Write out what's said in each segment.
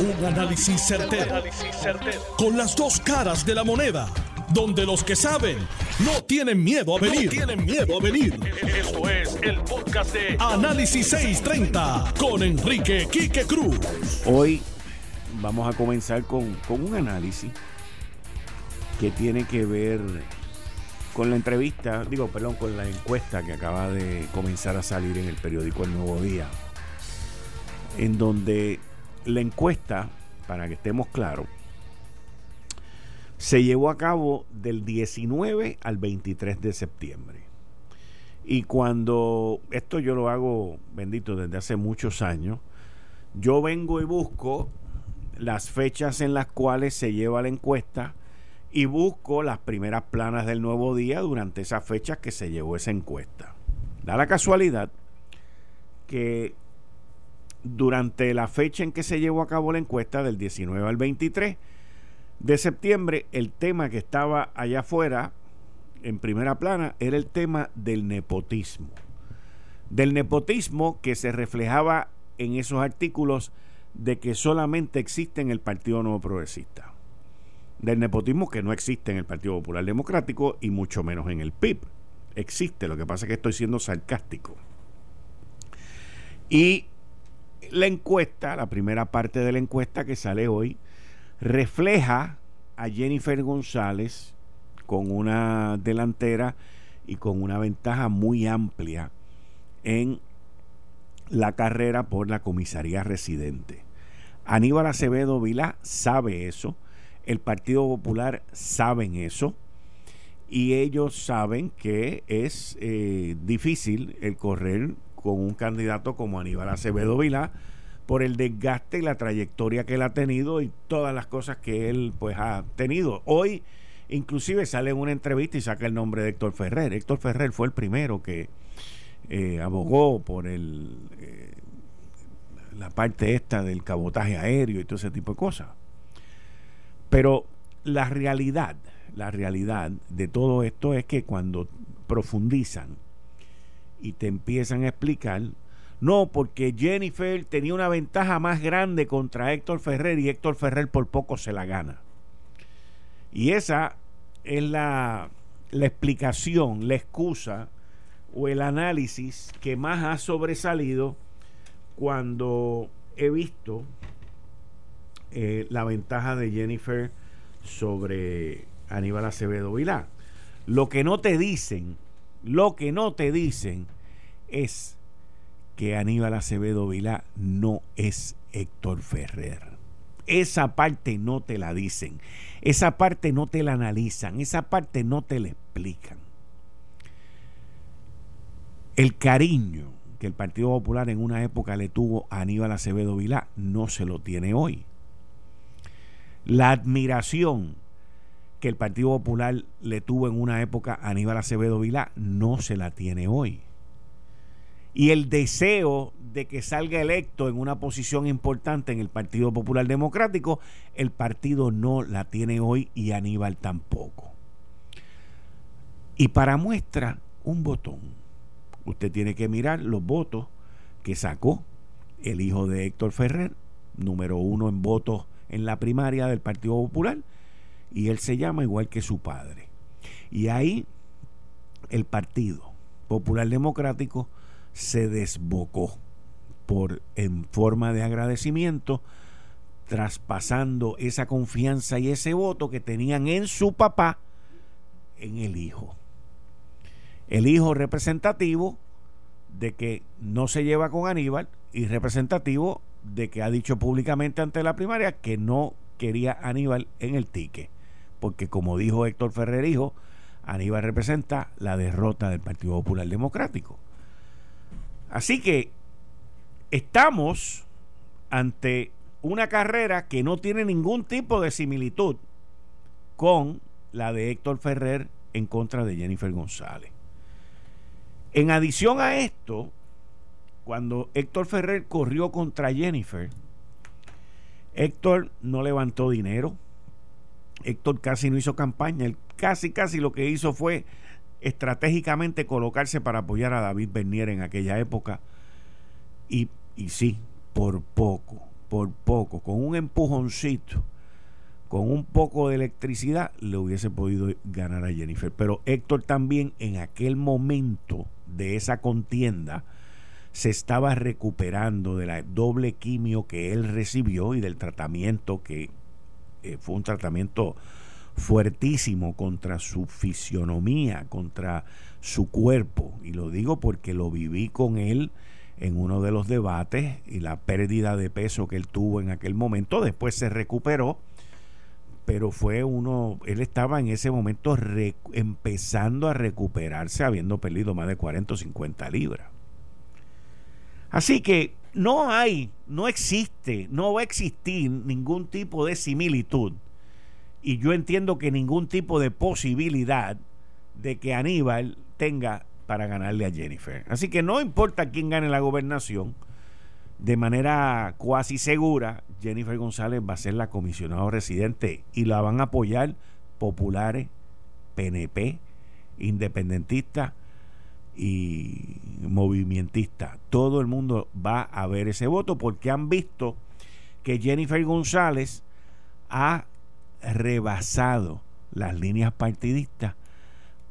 Un análisis certero, Con las dos caras de la moneda. Donde los que saben no tienen miedo a venir. tienen miedo a venir. Esto es el podcast de Análisis 630 con Enrique Quique Cruz. Hoy vamos a comenzar con, con un análisis que tiene que ver con la entrevista, digo, perdón, con la encuesta que acaba de comenzar a salir en el periódico El Nuevo Día, en donde la encuesta, para que estemos claros, se llevó a cabo del 19 al 23 de septiembre. Y cuando esto yo lo hago, bendito, desde hace muchos años, yo vengo y busco las fechas en las cuales se lleva la encuesta y busco las primeras planas del nuevo día durante esas fechas que se llevó esa encuesta. Da la casualidad que durante la fecha en que se llevó a cabo la encuesta, del 19 al 23 de septiembre, el tema que estaba allá afuera, en primera plana, era el tema del nepotismo. Del nepotismo que se reflejaba en esos artículos de que solamente existe en el Partido Nuevo Progresista. Del nepotismo que no existe en el Partido Popular Democrático y mucho menos en el PIB. Existe, lo que pasa es que estoy siendo sarcástico. Y la encuesta, la primera parte de la encuesta que sale hoy, refleja a Jennifer González con una delantera y con una ventaja muy amplia en la carrera por la comisaría residente. Aníbal Acevedo Vilá sabe eso, el Partido Popular sabe eso y ellos saben que es eh, difícil el correr con un candidato como Aníbal Acevedo Vilá por el desgaste y la trayectoria que él ha tenido y todas las cosas que él pues ha tenido. Hoy inclusive sale en una entrevista y saca el nombre de Héctor Ferrer. Héctor Ferrer fue el primero que eh, abogó por el eh, la parte esta del cabotaje aéreo y todo ese tipo de cosas. Pero la realidad, la realidad de todo esto es que cuando profundizan y te empiezan a explicar, no, porque Jennifer tenía una ventaja más grande contra Héctor Ferrer y Héctor Ferrer por poco se la gana. Y esa es la, la explicación, la excusa o el análisis que más ha sobresalido cuando he visto eh, la ventaja de Jennifer sobre Aníbal Acevedo Vilá. Lo que no te dicen lo que no te dicen es que Aníbal Acevedo Vilá no es Héctor Ferrer. Esa parte no te la dicen, esa parte no te la analizan, esa parte no te la explican. El cariño que el Partido Popular en una época le tuvo a Aníbal Acevedo Vilá no se lo tiene hoy. La admiración que el Partido Popular le tuvo en una época a Aníbal Acevedo Vilá no se la tiene hoy. Y el deseo de que salga electo en una posición importante en el Partido Popular Democrático, el partido no la tiene hoy y Aníbal tampoco. Y para muestra, un botón. Usted tiene que mirar los votos que sacó el hijo de Héctor Ferrer, número uno en votos en la primaria del Partido Popular, y él se llama igual que su padre. Y ahí el Partido Popular Democrático se desbocó por en forma de agradecimiento traspasando esa confianza y ese voto que tenían en su papá en el hijo. El hijo representativo de que no se lleva con Aníbal y representativo de que ha dicho públicamente ante la primaria que no quería Aníbal en el tique porque como dijo Héctor Ferrer hijo, Aníbal representa la derrota del Partido Popular Democrático. Así que estamos ante una carrera que no tiene ningún tipo de similitud con la de Héctor Ferrer en contra de Jennifer González. En adición a esto, cuando Héctor Ferrer corrió contra Jennifer, Héctor no levantó dinero, Héctor casi no hizo campaña, él casi, casi lo que hizo fue estratégicamente colocarse para apoyar a David Bernier en aquella época. Y, y sí, por poco, por poco con un empujoncito, con un poco de electricidad, le hubiese podido ganar a Jennifer. Pero Héctor también en aquel momento de esa contienda se estaba recuperando de la doble quimio que él recibió y del tratamiento que eh, fue un tratamiento fuertísimo contra su fisionomía, contra su cuerpo. Y lo digo porque lo viví con él en uno de los debates y la pérdida de peso que él tuvo en aquel momento. Después se recuperó, pero fue uno, él estaba en ese momento empezando a recuperarse habiendo perdido más de 40 o 50 libras. Así que no hay, no existe, no va a existir ningún tipo de similitud y yo entiendo que ningún tipo de posibilidad de que Aníbal tenga para ganarle a Jennifer. Así que no importa quién gane la gobernación, de manera cuasi segura, Jennifer González va a ser la comisionada residente y la van a apoyar populares, PNP, independentistas y movimentistas. Todo el mundo va a ver ese voto porque han visto que Jennifer González ha rebasado las líneas partidistas,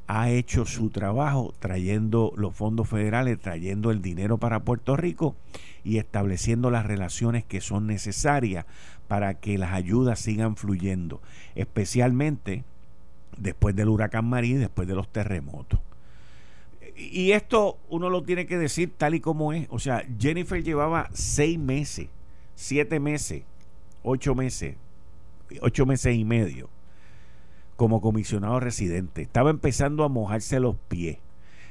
ha hecho su trabajo trayendo los fondos federales, trayendo el dinero para Puerto Rico y estableciendo las relaciones que son necesarias para que las ayudas sigan fluyendo, especialmente después del huracán María y después de los terremotos. Y esto uno lo tiene que decir tal y como es. O sea, Jennifer llevaba seis meses, siete meses, ocho meses ocho meses y medio como comisionado residente. Estaba empezando a mojarse los pies.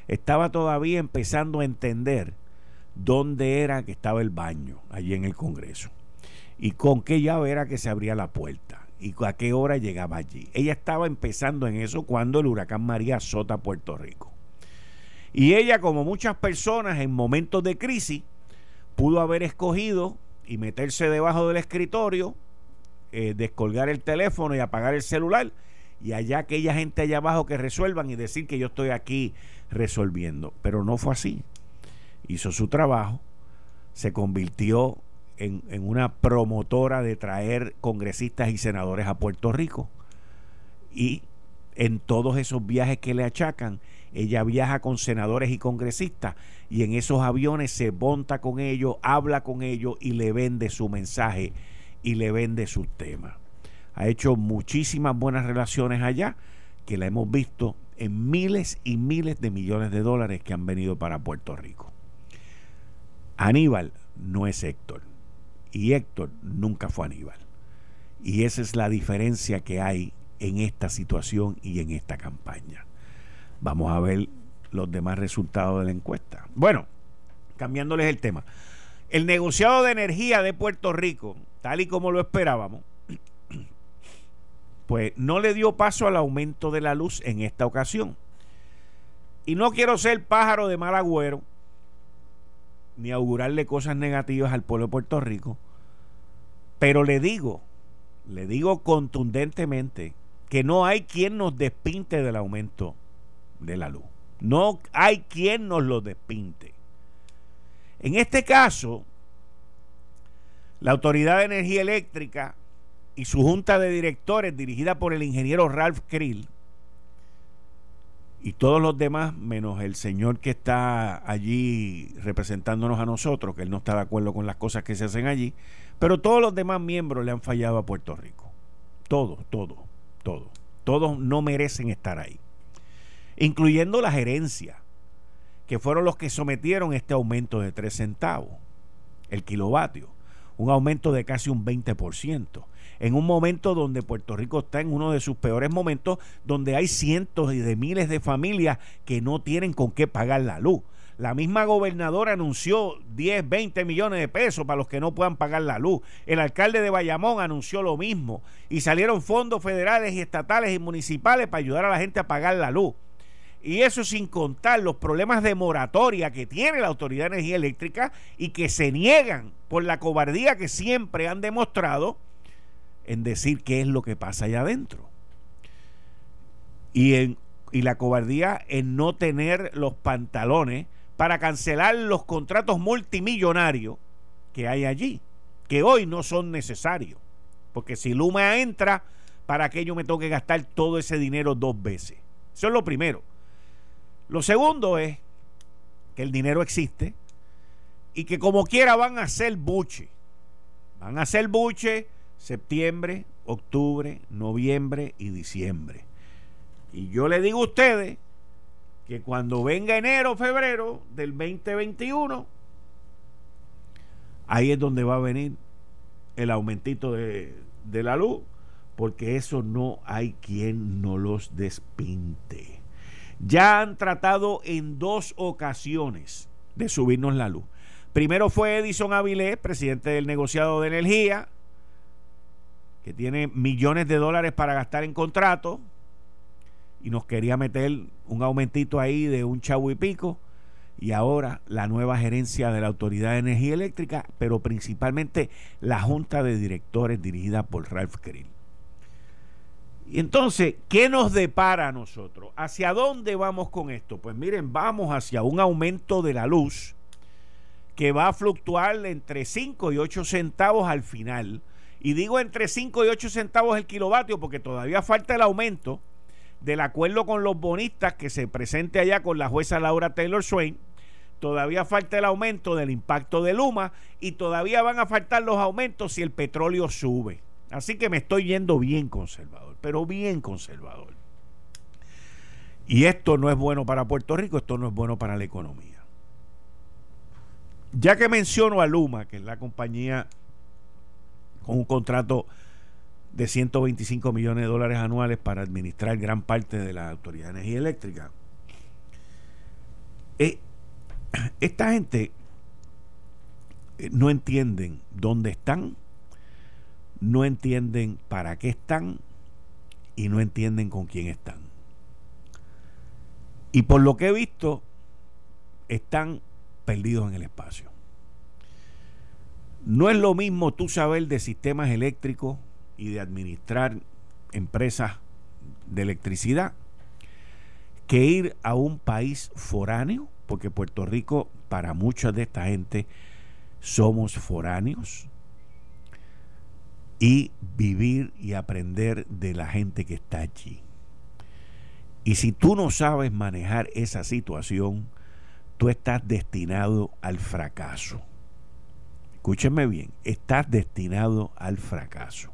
Estaba todavía empezando a entender dónde era que estaba el baño allí en el Congreso y con qué llave era que se abría la puerta y a qué hora llegaba allí. Ella estaba empezando en eso cuando el huracán María azota Puerto Rico. Y ella, como muchas personas en momentos de crisis, pudo haber escogido y meterse debajo del escritorio eh, descolgar el teléfono y apagar el celular y allá aquella gente allá abajo que resuelvan y decir que yo estoy aquí resolviendo. Pero no fue así. Hizo su trabajo, se convirtió en, en, una promotora de traer congresistas y senadores a Puerto Rico. Y en todos esos viajes que le achacan, ella viaja con senadores y congresistas y en esos aviones se monta con ellos, habla con ellos y le vende su mensaje y le vende sus temas. Ha hecho muchísimas buenas relaciones allá que la hemos visto en miles y miles de millones de dólares que han venido para Puerto Rico. Aníbal no es Héctor y Héctor nunca fue Aníbal. Y esa es la diferencia que hay en esta situación y en esta campaña. Vamos a ver los demás resultados de la encuesta. Bueno, cambiándoles el tema. El negociado de energía de Puerto Rico tal y como lo esperábamos, pues no le dio paso al aumento de la luz en esta ocasión. Y no quiero ser pájaro de mal agüero, ni augurarle cosas negativas al pueblo de Puerto Rico, pero le digo, le digo contundentemente que no hay quien nos despinte del aumento de la luz. No hay quien nos lo despinte. En este caso, la Autoridad de Energía Eléctrica y su junta de directores dirigida por el ingeniero Ralph Krill y todos los demás, menos el señor que está allí representándonos a nosotros, que él no está de acuerdo con las cosas que se hacen allí, pero todos los demás miembros le han fallado a Puerto Rico. Todos, todos, todos. Todos no merecen estar ahí. Incluyendo la gerencia, que fueron los que sometieron este aumento de 3 centavos, el kilovatio un aumento de casi un 20%. En un momento donde Puerto Rico está en uno de sus peores momentos, donde hay cientos y de miles de familias que no tienen con qué pagar la luz. La misma gobernadora anunció 10, 20 millones de pesos para los que no puedan pagar la luz. El alcalde de Bayamón anunció lo mismo. Y salieron fondos federales y estatales y municipales para ayudar a la gente a pagar la luz. Y eso sin contar los problemas de moratoria que tiene la Autoridad de Energía Eléctrica y que se niegan por la cobardía que siempre han demostrado en decir qué es lo que pasa allá adentro. Y, en, y la cobardía en no tener los pantalones para cancelar los contratos multimillonarios que hay allí. que hoy no son necesarios. Porque si Luma entra, ¿para que yo me tengo que gastar todo ese dinero dos veces? Eso es lo primero. Lo segundo es que el dinero existe y que como quiera van a hacer buche. Van a hacer buche septiembre, octubre, noviembre y diciembre. Y yo le digo a ustedes que cuando venga enero, febrero del 2021, ahí es donde va a venir el aumentito de, de la luz, porque eso no hay quien no los despinte. Ya han tratado en dos ocasiones de subirnos la luz. Primero fue Edison Avilés, presidente del negociado de energía, que tiene millones de dólares para gastar en contratos y nos quería meter un aumentito ahí de un chavo y pico y ahora la nueva gerencia de la Autoridad de Energía Eléctrica, pero principalmente la Junta de Directores dirigida por Ralph Krill. Y entonces, ¿qué nos depara a nosotros? ¿Hacia dónde vamos con esto? Pues miren, vamos hacia un aumento de la luz que va a fluctuar entre 5 y 8 centavos al final y digo entre 5 y 8 centavos el kilovatio porque todavía falta el aumento del acuerdo con los bonistas que se presente allá con la jueza Laura Taylor Swain. Todavía falta el aumento del impacto de Luma y todavía van a faltar los aumentos si el petróleo sube. Así que me estoy yendo bien conservador, pero bien conservador. Y esto no es bueno para Puerto Rico, esto no es bueno para la economía. Ya que menciono a Luma, que es la compañía con un contrato de 125 millones de dólares anuales para administrar gran parte de la Autoridad de Energía Eléctrica. Eh, esta gente eh, no entienden dónde están, no entienden para qué están y no entienden con quién están. Y por lo que he visto, están perdidos en el espacio. No es lo mismo tú saber de sistemas eléctricos y de administrar empresas de electricidad que ir a un país foráneo, porque Puerto Rico, para mucha de esta gente, somos foráneos, y vivir y aprender de la gente que está allí. Y si tú no sabes manejar esa situación, tú estás destinado al fracaso escúchenme bien, estás destinado al fracaso.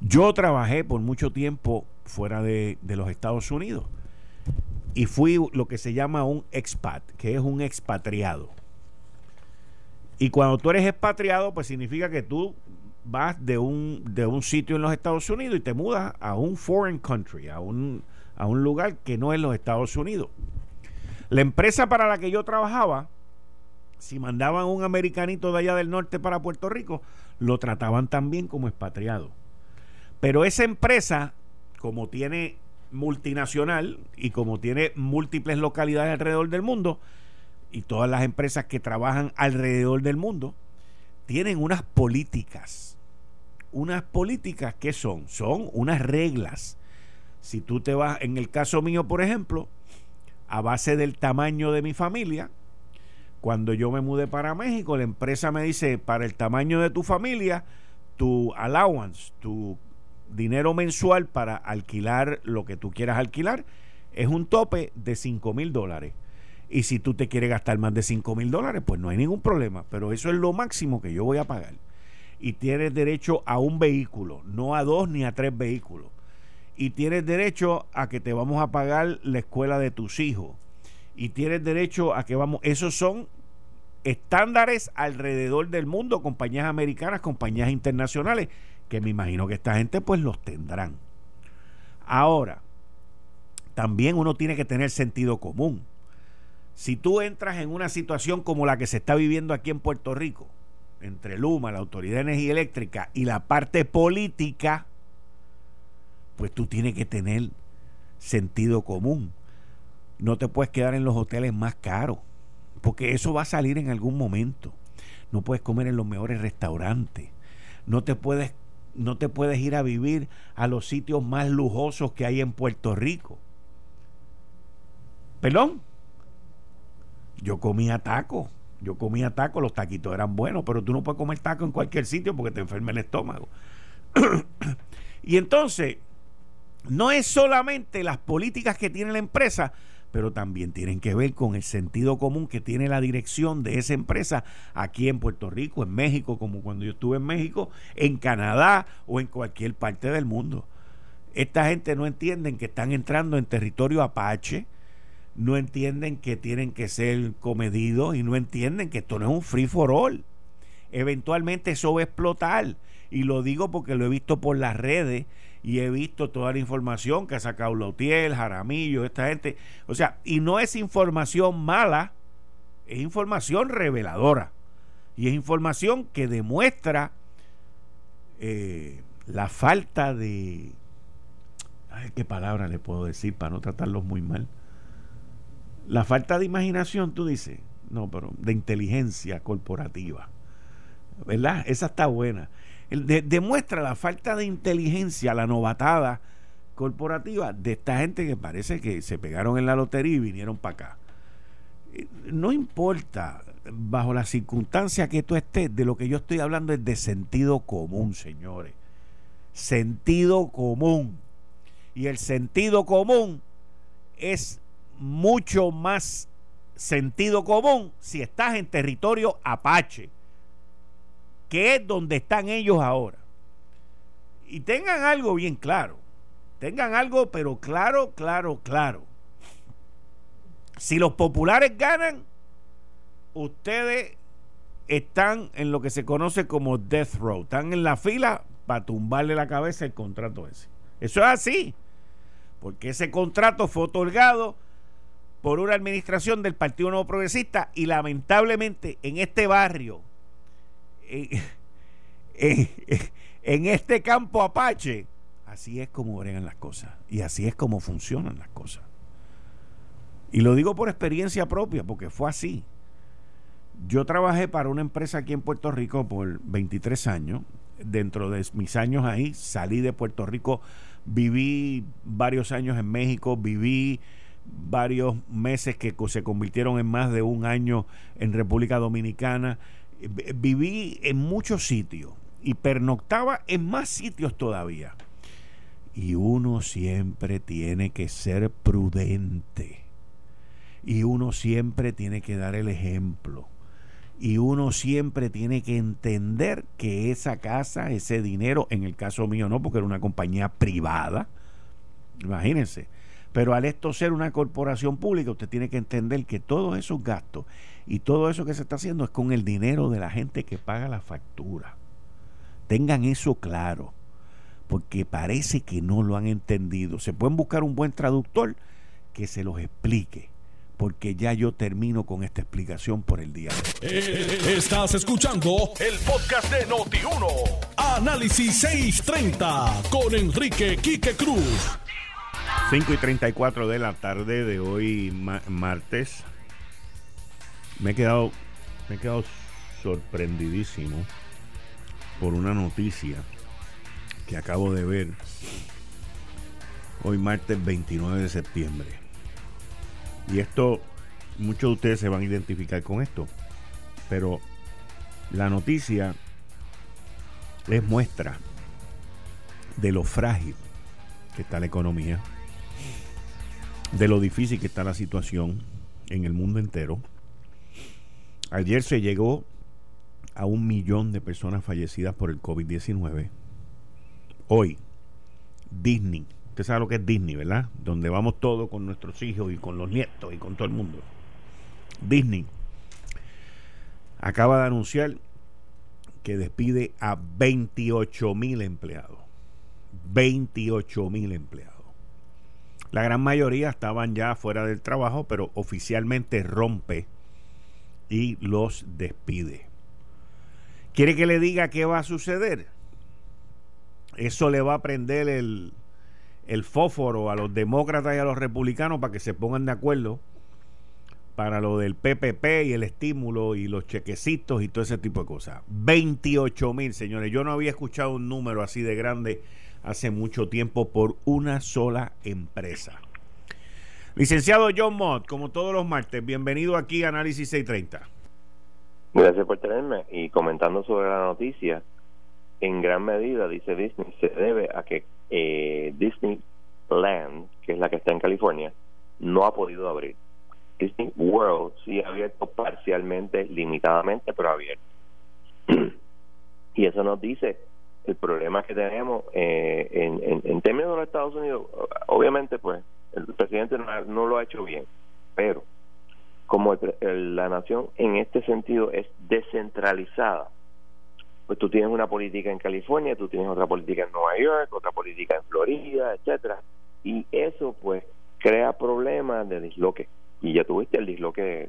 Yo trabajé por mucho tiempo fuera de, los Estados Unidos y fui lo que se llama un expat, que es un expatriado. Y cuando tú eres expatriado, pues significa que tú vas de un, de un sitio en los Estados Unidos y te mudas a un foreign country, a un, a un lugar que no es los Estados Unidos. La empresa para la que yo trabajaba, si mandaban un americanito de allá del norte para Puerto Rico, lo trataban también como expatriado. Pero esa empresa, como tiene multinacional y como tiene múltiples localidades alrededor del mundo, y todas las empresas que trabajan alrededor del mundo, tienen unas políticas. Unas políticas que son, son unas reglas. Si tú te vas, en el caso mío, por ejemplo, a base del tamaño de mi familia, cuando yo me mudé para México, la empresa me dice, para el tamaño de tu familia, tu allowance, tu dinero mensual para alquilar lo que tú quieras alquilar, es un tope de 5 mil dólares. Y si tú te quieres gastar más de 5 mil dólares, pues no hay ningún problema. Pero eso es lo máximo que yo voy a pagar. Y tienes derecho a un vehículo, no a dos ni a tres vehículos. Y tienes derecho a que te vamos a pagar la escuela de tus hijos y tienes derecho a que vamos, esos son estándares alrededor del mundo, compañías americanas, compañías internacionales, que me imagino que esta gente pues los tendrán. Ahora, también uno tiene que tener sentido común. Si tú entras en una situación como la que se está viviendo aquí en Puerto Rico, entre Luma, la Autoridad de Energía Eléctrica y la parte política, pues tú tienes que tener sentido común no te puedes quedar en los hoteles más caros, porque eso va a salir en algún momento. No puedes comer en los mejores restaurantes. No te puedes no te puedes ir a vivir a los sitios más lujosos que hay en Puerto Rico. Perdón. Yo comía tacos Yo comía tacos, los taquitos eran buenos, pero tú no puedes comer tacos en cualquier sitio porque te enferma el estómago. y entonces, no es solamente las políticas que tiene la empresa, pero también tienen que ver con el sentido común que tiene la dirección de esa empresa aquí en Puerto Rico, en México, como cuando yo estuve en México, en Canadá o en cualquier parte del mundo. Esta gente no entienden que están entrando en territorio apache, no entienden que tienen que ser comedidos y no entienden que esto no es un free for all. Eventualmente eso va a explotar. Y lo digo porque lo he visto por las redes y he visto toda la información que ha sacado Lautiel, Jaramillo, esta gente. O sea, y no es información mala, es información reveladora. Y es información que demuestra eh, la falta de... Ay, ¿Qué palabra le puedo decir para no tratarlos muy mal? La falta de imaginación, tú dices. No, pero de inteligencia corporativa. ¿Verdad? Esa está buena. demuestra la falta de inteligencia, la novatada corporativa de esta gente que parece que se pegaron en la lotería y vinieron para acá. Eh, no importa, bajo las circunstancias que tú estés, de lo que yo estoy hablando es de sentido común, señores. Sentido común. Y el sentido común es mucho más sentido común si estás en territorio apache, que es donde están ellos ahora. Y tengan algo bien claro, tengan algo, pero claro, claro, claro. Si los populares ganan, ustedes están en lo que se conoce como death row, están en la fila para tumbarle la cabeza el contrato ese. Eso es así, porque ese contrato fue otorgado por una administración del Partido Nuevo Progresista y lamentablemente en este barrio, en, este campo apache, así es como bregan las cosas y así es como funcionan las cosas. Y lo digo por experiencia propia, porque fue así. Yo trabajé para una empresa aquí en Puerto Rico por 23 años. Dentro de mis años ahí, salí de Puerto Rico, viví varios años en México, viví varios meses que se convirtieron en más de un año en República Dominicana. Viví en muchos sitios y pernoctaba en más sitios todavía. Y uno siempre tiene que ser prudente. Y uno siempre tiene que dar el ejemplo. Y uno siempre tiene que entender que esa casa, ese dinero, en el caso mío no, porque era una compañía privada, imagínense, pero al esto ser una corporación pública, usted tiene que entender que todos esos gastos y todo eso que se está haciendo es con el dinero de la gente que paga la factura. Tengan eso claro, porque parece que no lo han entendido. Se pueden buscar un buen traductor que se los explique porque ya yo termino con esta explicación por el día de hoy. Eh, estás escuchando el podcast de Noti1. Análisis 630 con Enrique Quique Cruz. 5 y 34 de la tarde de hoy, martes. Me he quedado, me he quedado sorprendidísimo por una noticia que acabo de ver hoy, martes 29 de septiembre. Y esto, muchos de ustedes se van a identificar con esto, pero la noticia es muestra de lo frágil que está la economía de lo difícil que está la situación en el mundo entero. Ayer se llegó a un millón de personas fallecidas por el COVID-19. Hoy, Disney, usted sabe lo que es Disney, ¿verdad? Donde vamos todos con nuestros hijos y con los nietos y con todo el mundo. Disney acaba de anunciar que despide a 28 mil empleados. 28 mil empleados. La gran mayoría estaban ya fuera del trabajo, pero oficialmente rompe y los despide. ¿Quiere que le diga qué va a suceder? Eso le va a prender el, fósforo a los demócratas y a los republicanos para que se pongan de acuerdo para lo del PPP y el estímulo y los chequecitos y todo ese tipo de cosas. 28 mil, señores. Yo no había escuchado un número así de grande hace mucho tiempo por una sola empresa. Licenciado John Mott, como todos los martes, bienvenido aquí a Análisis 630. Gracias por tenerme y comentando sobre la noticia. En gran medida, dice Disney, se debe a que eh, Disneyland, que es la que está en California, no ha podido abrir. Disney World sí ha abierto parcialmente, limitadamente, pero abierto. y eso nos dice el problema que tenemos eh, en, en, términos de los Estados Unidos. Obviamente, pues, el presidente no, lo ha hecho bien, pero como la nación en este sentido es descentralizada, pues tú tienes una política en California, tú tienes otra política en Nueva York, otra política en Florida, etcétera, y eso pues crea problemas de disloque. Y ya tuviste el disloque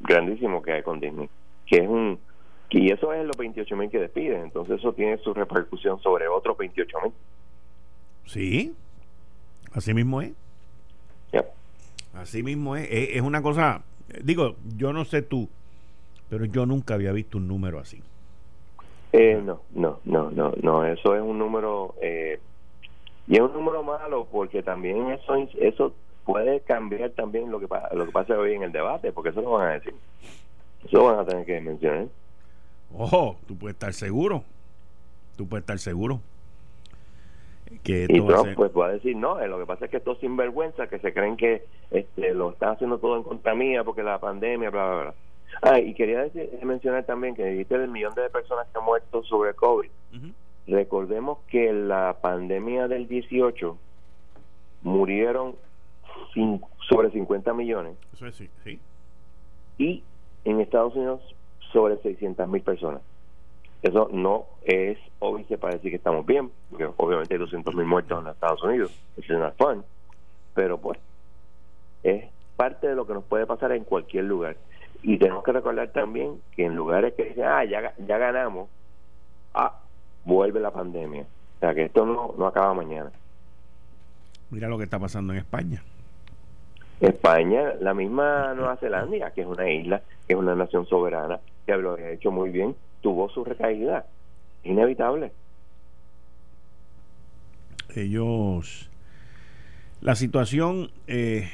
grandísimo que hay con Disney, que es un y eso es los 28 mil que despiden, entonces eso tiene su repercusión sobre otros 28 mil. Sí, así mismo es. Así mismo es. es. una cosa, digo, yo no sé tú, pero yo nunca había visto un número así. Eh, no, no, no, no, no, eso es un número, eh, y es un número malo porque también eso, eso puede cambiar también lo que, lo que pasa hoy en el debate, porque eso lo van a decir. Eso van a tener que mencionar. Ojo, tú puedes estar seguro. Tú puedes estar seguro. Que y Trump pues va a decir, no, eh, lo que pasa es que estos sinvergüenza que se creen que este, lo están haciendo todo en contra mía porque la pandemia, bla, bla, bla. Ah, y quería decir, mencionar también que dijiste el millón de personas que han muerto sobre COVID. Recordemos que la pandemia del 18 murieron sobre 50 millones. Eso es, sí, sí. Y en Estados Unidos sobre 600 mil personas. Eso no es obvio para decir que estamos bien, porque obviamente hay 200 mil muertos en Estados Unidos, es una fun, pero pues es parte de lo que nos puede pasar en cualquier lugar. Y tenemos que recordar también que en lugares que dicen, ah, ya, ya ganamos, ah, vuelve la pandemia. O sea que esto no, no acaba mañana. Mira lo que está pasando en España. España, la misma Nueva Zelanda, que es una isla, que es una nación soberana, que lo ha hecho muy bien, tuvo su recaída. Inevitable. Ellos. La situación eh,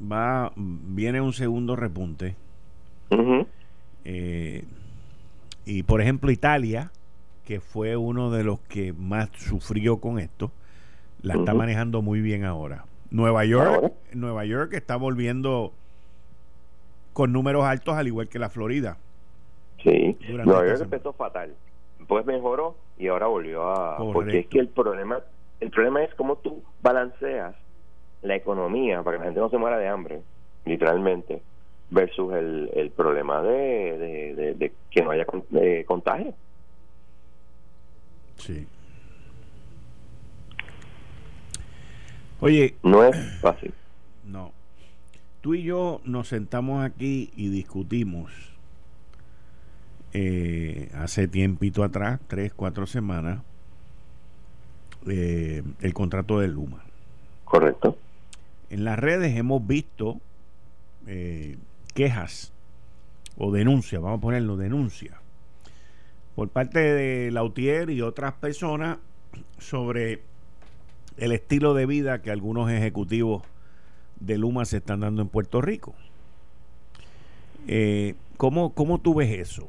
va. Viene un segundo repunte. Eh, y por ejemplo, Italia, que fue uno de los que más sufrió con esto, la está manejando muy bien ahora. Nueva York, Nueva York está volviendo con números altos al igual que la Florida. Sí, Nueva York empezó fatal, pues mejoró y ahora volvió a porque es que el problema el problema es cómo tú balanceas la economía para que la gente no se muera de hambre, literalmente, versus el, el problema de, de, que no haya contagio. Sí. Oye. No es fácil. No. Tú y yo nos sentamos aquí y discutimos eh, hace tiempito atrás, tres, cuatro semanas, eh, el contrato de Luma. Correcto. En las redes hemos visto eh, quejas o denuncias, vamos a ponerlo, denuncias, por parte de Lautier y otras personas sobre el estilo de vida que algunos ejecutivos de Luma se están dando en Puerto Rico. Eh, ¿cómo, ¿Cómo tú ves eso?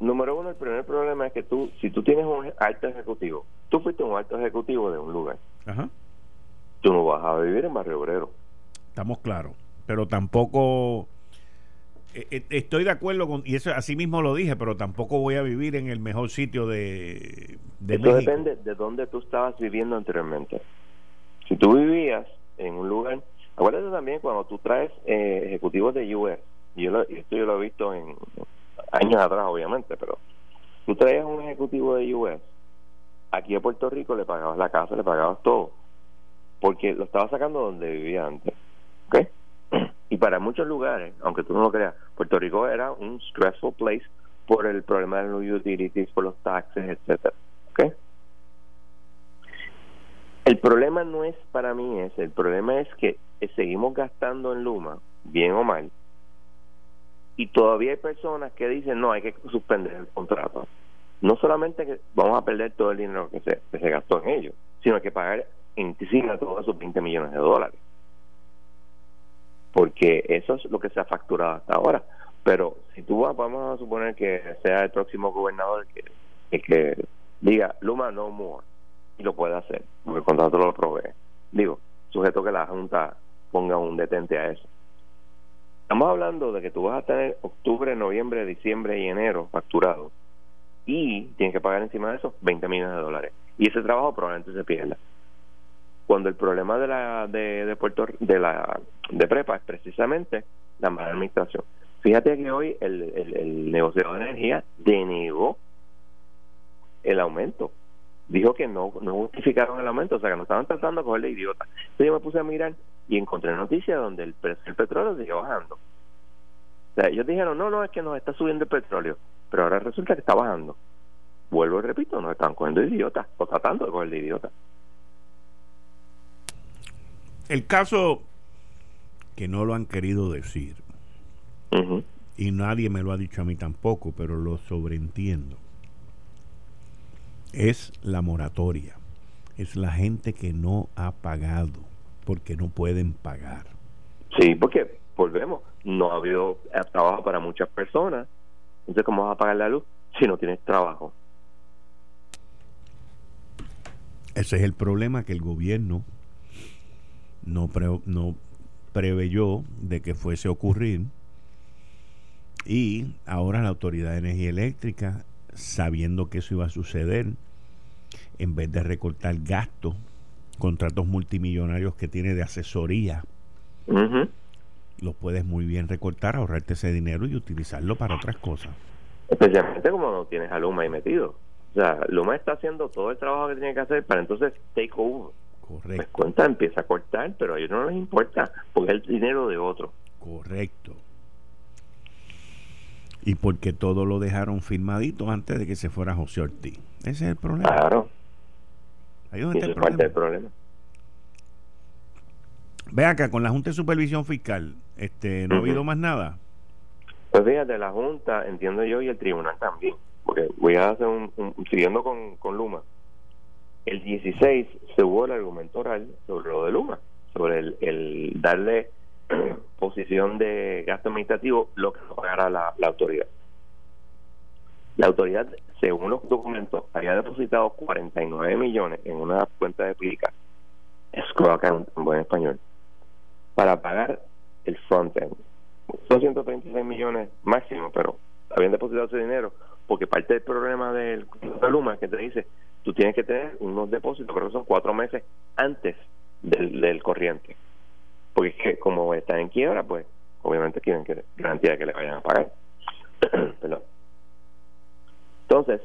Número uno, el primer problema es que tú, si tú tienes un alto ejecutivo, tú fuiste un alto ejecutivo de un lugar, Ajá. tú no vas a vivir en Barrio Obrero. Estamos claros, pero tampoco eh, eh, estoy de acuerdo con, y eso así mismo lo dije, pero tampoco voy a vivir en el mejor sitio de, de eso depende de dónde tú estabas viviendo anteriormente. Si tú vivías en un lugar, acuérdate también cuando tú traes eh, ejecutivos de US, y yo esto yo lo he visto en años atrás, obviamente, pero tú traías un ejecutivo de US, aquí a Puerto Rico le pagabas la casa, le pagabas todo, porque lo estaba sacando donde vivía antes. ¿Ok? Y para muchos lugares, aunque tú no lo creas, Puerto Rico era un stressful place por el problema de los utilities, por los taxes, etcétera. ¿Ok? El problema no es para mí ese, el problema es que seguimos gastando en Luma, bien o mal, y todavía hay personas que dicen, no, hay que suspender el contrato. No solamente que vamos a perder todo el dinero que se, se gastó en ellos, sino hay que pagar encima todos esos 20 millones de dólares porque eso es lo que se ha facturado hasta ahora. Pero si tú vas, vamos a suponer que sea el próximo gobernador que, que diga Luma no more y lo puede hacer, porque el contrato lo provee. Digo, sujeto que la Junta ponga un detente a eso. Estamos hablando de que tú vas a tener octubre, noviembre, diciembre y enero facturado y tienes que pagar encima de eso 20 millones de dólares. Y ese trabajo probablemente se pierda. Cuando el problema de la de, de Puerto de la de prepa es precisamente la mala administración. Fíjate que hoy el, el, negociador de energía denegó el aumento dijo que no, no justificaron el aumento, o sea que no estaban tratando de cogerle idiota. Entonces yo me puse a mirar y encontré noticias donde el precio del petróleo sigue bajando. O sea, ellos dijeron, no, no, es que nos está subiendo el petróleo, pero ahora resulta que está bajando. Vuelvo y repito, nos están cogiendo idiotas, o tratando de cogerle idiota. El caso que no lo han querido decir, y nadie me lo ha dicho a mí tampoco, pero lo sobreentiendo es la moratoria. Es la gente que no ha pagado porque no pueden pagar. Sí, porque volvemos, no ha habido trabajo para muchas personas. Entonces, ¿cómo vas a pagar la luz si no tienes trabajo? Ese es el problema que el gobierno no, no preveyó de que fuese a ocurrir y ahora la Autoridad de Energía Eléctrica sabiendo que eso iba a suceder, en vez de recortar gastos, contratos multimillonarios que tiene de asesoría, los puedes muy bien recortar, ahorrarte ese dinero y utilizarlo para otras cosas. Especialmente como no tienes a Luma ahí metido. O sea, Luma está haciendo todo el trabajo que tiene que hacer para entonces take over. Correcto. Pues cuenta, empieza a cortar, pero a ellos no les importa, porque es el dinero de otro. Correcto y porque todo lo dejaron firmadito antes de que se fuera José Ortiz. Ese es el problema. Claro. Ahí es el problema. el problema. Ve acá, con la Junta de Supervisión Fiscal, este, ¿no ha habido más nada? Pues fíjate, la Junta, entiendo yo, y el Tribunal también, porque voy a hacer un, siguiendo con, con Luma, el 16 se hubo el argumento oral sobre lo de Luma, sobre el, el darle posición de gasto administrativo lo que pagará la, la autoridad. La autoridad, según los documentos, había depositado 49 millones en una cuenta de Plica, escrow account en buen español, para pagar el front-end. Son 136 millones máximo, pero habían depositado ese dinero porque parte del problema del Luma que te dice, tú tienes que tener unos depósitos, pero son cuatro meses antes del, corriente porque es que como están en quiebra, pues obviamente quieren que garantía de que le vayan a pagar. Entonces,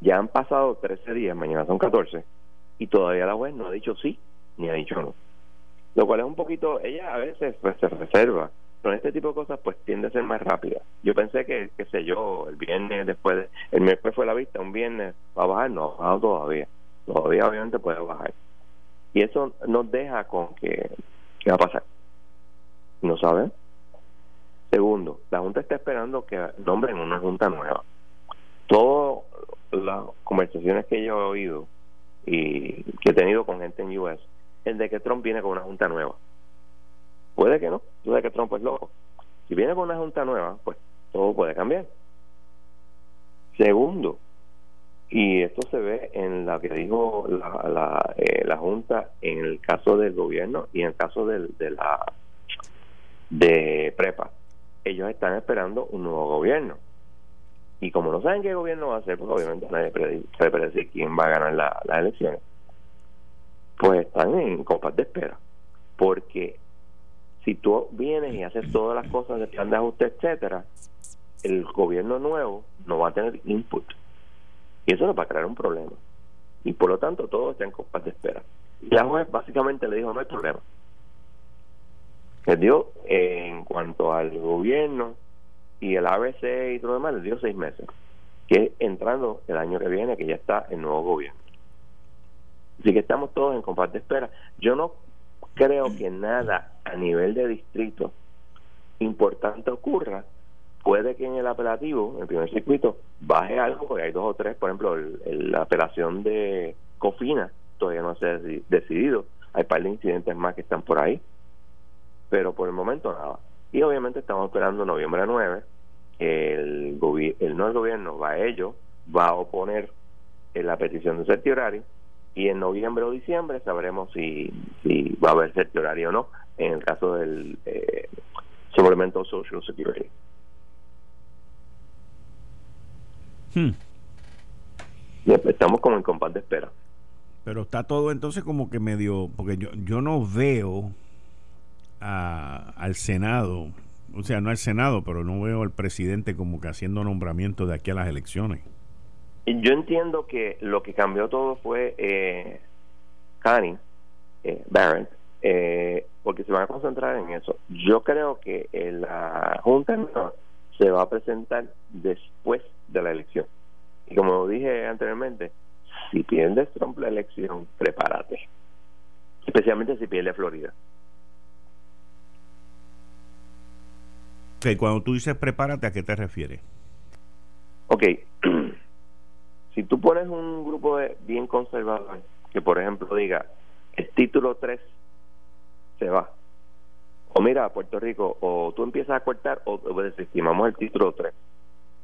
ya han pasado 13 días, mañana son 14, y todavía la web no ha dicho sí ni ha dicho no. Lo cual es un poquito, ella a veces pues, se reserva, pero en este tipo de cosas pues tiende a ser más rápida. Yo pensé que, qué sé yo, el viernes después, de, el miércoles fue la vista, un viernes va a bajar, no, ha todavía. Todavía obviamente puede bajar. Y eso nos deja con que ¿Qué va a pasar? No saben. Segundo, la Junta está esperando que nombren una Junta nueva. Todas las conversaciones que yo he oído y que he tenido con gente en US es de que Trump viene con una Junta nueva. Puede que no, sabes que Trump es loco. Si viene con una Junta nueva, pues todo puede cambiar. Segundo, y esto se ve en lo que dijo la, la, eh, la Junta en el caso del gobierno y en el caso de la de Prepa. Ellos están esperando un nuevo gobierno. Y como no saben qué gobierno va a ser, pues obviamente nadie puede predecir quién va a ganar la, las elecciones. Pues están en copas de espera. Porque si tú vienes y haces todas las cosas de plan de ajuste, etcétera, el gobierno nuevo no va a tener input y eso nos va a crear un problema. Y por lo tanto, todo está en compás de espera. Y la juez básicamente le dijo: no hay problema. Le dio, en cuanto al gobierno y el ABC y todo lo demás, le dio seis meses. Que entrando el año que viene, que ya está el nuevo gobierno. Así que estamos todos en compás de espera. Yo no creo que nada a nivel de distrito importante ocurra puede que en el apelativo, en el primer circuito, baje algo, porque hay dos o tres, por ejemplo, la apelación de Cofina todavía no se ha decidido, hay un par de incidentes más que están por ahí, pero por el momento nada. Y obviamente estamos esperando noviembre 9, el, el no el gobierno va a ello, va a oponer en la petición de certiorario y en noviembre o diciembre sabremos si, si va a haber certiorario o no en el caso del eh, suplemento Social Security. Hmm. Estamos como en compás de espera. Pero está todo entonces como que medio, porque yo, yo no veo a, al Senado, o sea, no al Senado, pero no veo al presidente como que haciendo nombramiento de aquí a las elecciones. Yo entiendo que lo que cambió todo fue eh, eh, Barrett, eh, porque se van a concentrar en eso. Yo creo que la Junta se va a presentar después de la elección. Y como dije anteriormente, si pierdes Trump la elección, prepárate. Especialmente si pierde Florida. Okay, cuando tú dices prepárate, ¿a qué te refieres? Ok, si tú pones un grupo de bien conservador que, por ejemplo, diga el título 3 se va, o mira, Puerto Rico, o tú empiezas a cortar o, desestimamos el título 3,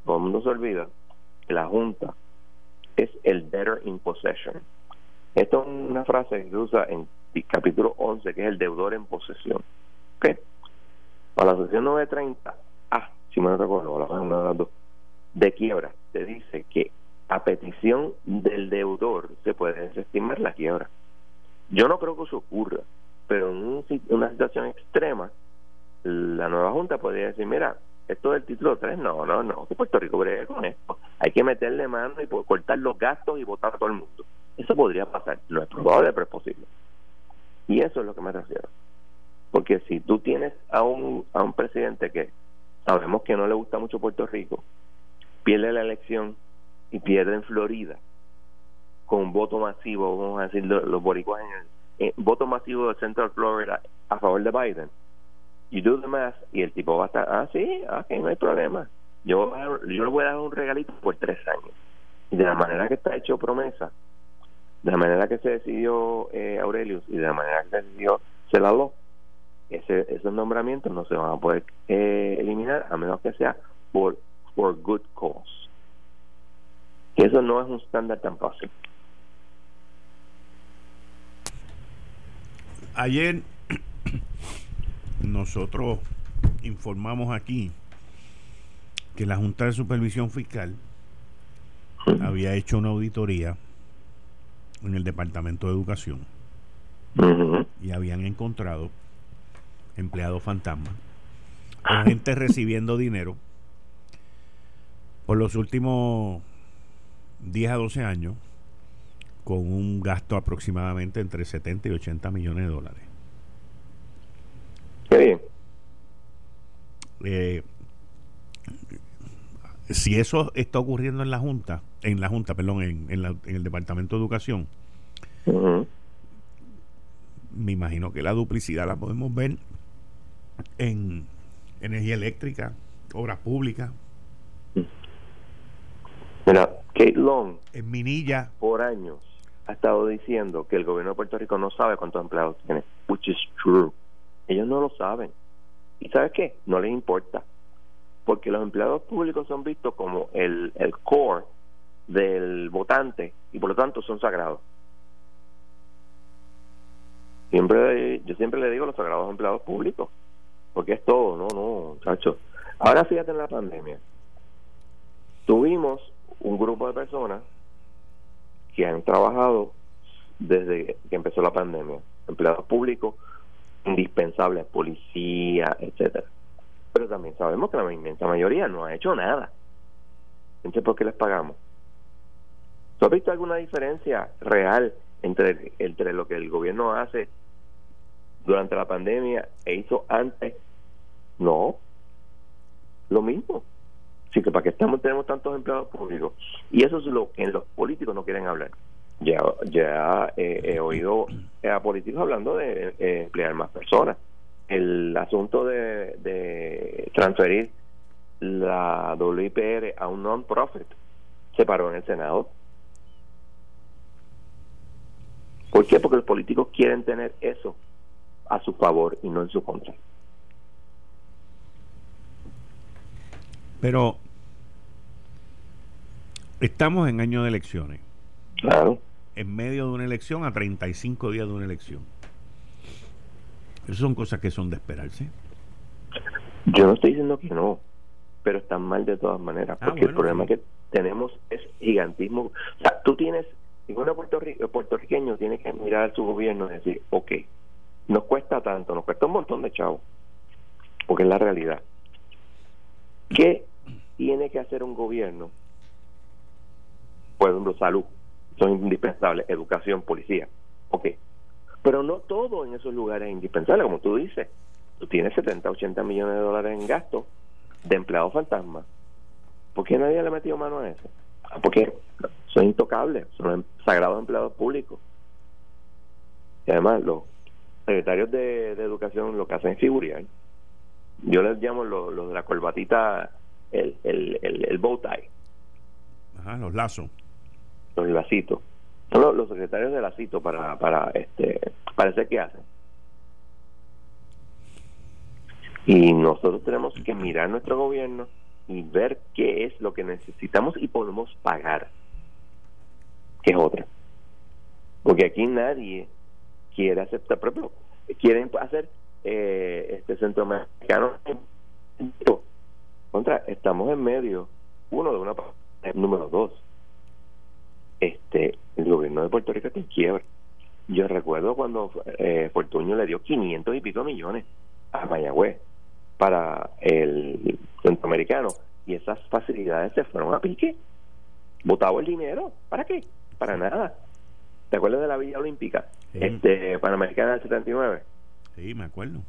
todo el mundo se olvida que la Junta es el debtor in possession. Esto es una frase que se usa en capítulo 11, que es el deudor en posesión. ¿Ok? Para la sección 930, ah, si me recuerdo, una de las dos, de quiebra, te dice que a petición del deudor se puede desestimar la quiebra. Yo no creo que eso ocurra, pero en una situación extrema, la nueva Junta podría decir, mira, esto del título 3, no, no, no, que Puerto Rico breve con esto. Hay que meterle mano y cortar los gastos y votar a todo el mundo. Eso podría pasar. No es probable, pero es posible. Y eso es lo que me refiero. Porque si tú tienes a un, a un presidente que sabemos que no le gusta mucho Puerto Rico, pierde la elección y pierde en Florida con un voto masivo, vamos a decir los boricuas en el voto masivo de Central Florida a favor de Biden, you do the y el tipo va a estar, ah, sí, ok, no hay problema. Yo, yo le voy a dar un regalito por tres años. Y de la manera que está hecho promesa, de la manera que se decidió eh, Aurelius y de la manera que se decidió Celaló, ese, esos nombramientos no se van a poder eh, eliminar a menos que sea por for good cause. Y eso no es un estándar tan fácil. Ayer nosotros informamos aquí que la Junta de Supervisión Fiscal había hecho una auditoría en el Departamento de Educación y habían encontrado empleados fantasmas con gente recibiendo dinero por los últimos 10 a 12 años con un gasto aproximadamente entre 70 y 80 millones de dólares. Eh, si eso está ocurriendo en la Junta, en la Junta, perdón, en, el Departamento de Educación, me imagino que la duplicidad la podemos ver en energía eléctrica, obras públicas. Mira, Kate Long, en Minilla, por años ha estado diciendo que el gobierno de Puerto Rico no sabe cuántos empleados tiene, which is true. Ellos no lo saben. ¿Y sabes qué? No les importa. Porque los empleados públicos son vistos como el, el core del votante y por lo tanto son sagrados. Siempre, yo siempre le digo los sagrados empleados públicos, porque es todo, no, no, muchachos. Ahora fíjate en la pandemia. Tuvimos un grupo de personas que han trabajado desde que empezó la pandemia, empleados públicos indispensables, policía, etcétera. Pero también sabemos que la inmensa mayoría no ha hecho nada. Entonces, ¿por qué les pagamos? ¿Tú has visto alguna diferencia real entre, entre lo que el gobierno hace durante la pandemia e hizo antes? No, lo mismo. Así que para qué estamos tenemos tantos empleados públicos. Y eso es lo que los políticos no quieren hablar. Ya, ya eh, he oído a políticos hablando de eh, emplear más personas. El asunto de, de transferir la WIPR a un non-profit se paró en el Senado. ¿Por qué? Porque los políticos quieren tener eso a su favor y no en su contra. Pero estamos en año de elecciones. Claro. En medio de una elección a 35 días de una elección. Esas son cosas que son de esperarse. Yo no estoy diciendo que no, pero están mal de todas maneras, ah, porque el problema que tenemos es gigantismo. O sea, tú tienes, ningún puertorriqueño tiene que mirar a su gobierno y decir, ok, nos cuesta tanto, nos cuesta un montón de chavos, porque es la realidad. ¿Qué tiene que hacer un gobierno? Por ejemplo, salud, son indispensables, educación, policía, ok. Pero no todo en esos lugares es indispensable, como tú dices. Tú tienes 70, 80 millones de dólares en gasto de empleados fantasmas. ¿Por qué nadie le ha metido mano a eso? Ah, porque son intocables, son em, sagrados empleados públicos. Y además, los secretarios de, educación lo que hacen es figurar. Yo les llamo los lo de la corbatita, el, el, el, bow tie. Ajá, los lazos. Los lacitos. Son los, secretarios de lacito para, para este, parece que hacen. Y nosotros tenemos que mirar nuestro gobierno y ver qué es lo que necesitamos y podemos pagar, que es otra. Porque aquí nadie quiere aceptar, por ejemplo, quieren hacer eh, este centro mexicano contra, estamos en medio, uno de una número dos, este el gobierno de Puerto Rico está en quiebra. Yo recuerdo cuando eh, Fortuño le dio 500 y pico millones a Mayagüez para el centroamericano y esas facilidades se fueron a pique. Votado el dinero, ¿para qué? Para nada. ¿Te acuerdas de la Villa Olímpica? Este, Panamericana del 79. Sí, me acuerdo.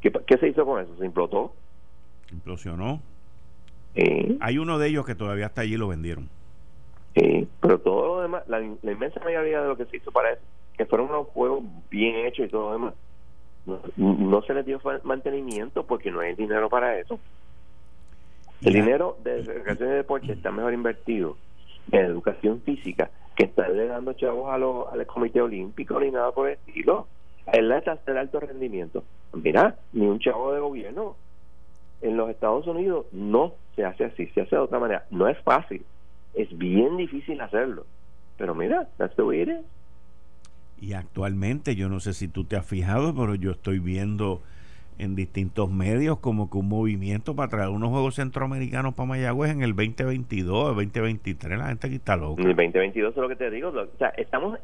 ¿Qué, ¿Qué, se hizo con eso? ¿Se implotó? Implosionó. Hay uno de ellos que todavía está allí y lo vendieron. Sí, pero todo lo demás, la, la, inmensa mayoría de lo que se hizo para eso, que fueron unos juegos bien hechos y todo lo demás, no, se les dio mantenimiento porque no hay dinero para eso. El dinero de educación y deporte está mejor invertido en educación física que estarle dando chavos a los, al Comité Olímpico ni nada por el estilo. La de alto rendimiento. Mira, ni un chavo de gobierno en los Estados Unidos no se hace así, se hace de otra manera. No es fácil, es bien difícil hacerlo. Pero mira, that's the way it is. Y actualmente, yo no sé si tú te has fijado, pero yo estoy viendo en distintos medios como que un movimiento para traer unos Juegos Centroamericanos para Mayagüez en el 2022, el 2023, la gente aquí está loca. En el 2022 es lo que te digo, o sea, estamos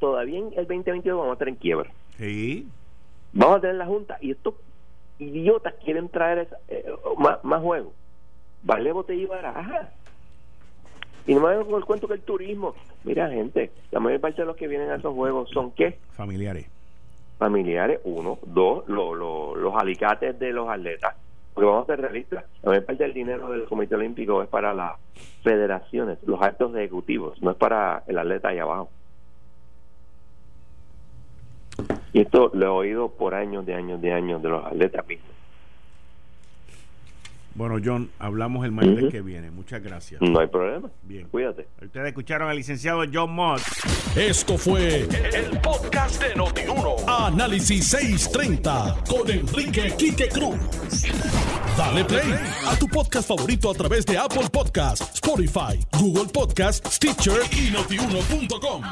todavía en el 2022 vamos a estar en quiebra. Sí. Vamos a tener la Junta y estos idiotas quieren traer eh, más, más juegos. Vale botella y baraja. Y no me vengo con el cuento que el turismo. Mira, gente, la mayor parte de los que vienen a esos juegos son ¿qué? Familiares. Familiares, uno. Dos, los alicates de los atletas. Porque vamos a ser realistas. La mayor parte del dinero del Comité Olímpico es para las federaciones, los actos ejecutivos, no es para el atleta ahí abajo. Y esto lo he oído por años de años de años de los atletas mismos. Bueno, John, hablamos el martes que viene. Muchas gracias. No hay problema. Bien. Cuídate. Ustedes escucharon al licenciado John Mott. Esto fue el, podcast de Notiuno. Análisis 630 con Enrique Quique Cruz. Dale play a tu podcast favorito a través de Apple Podcasts, Spotify, Google Podcasts, Stitcher y notiuno.com.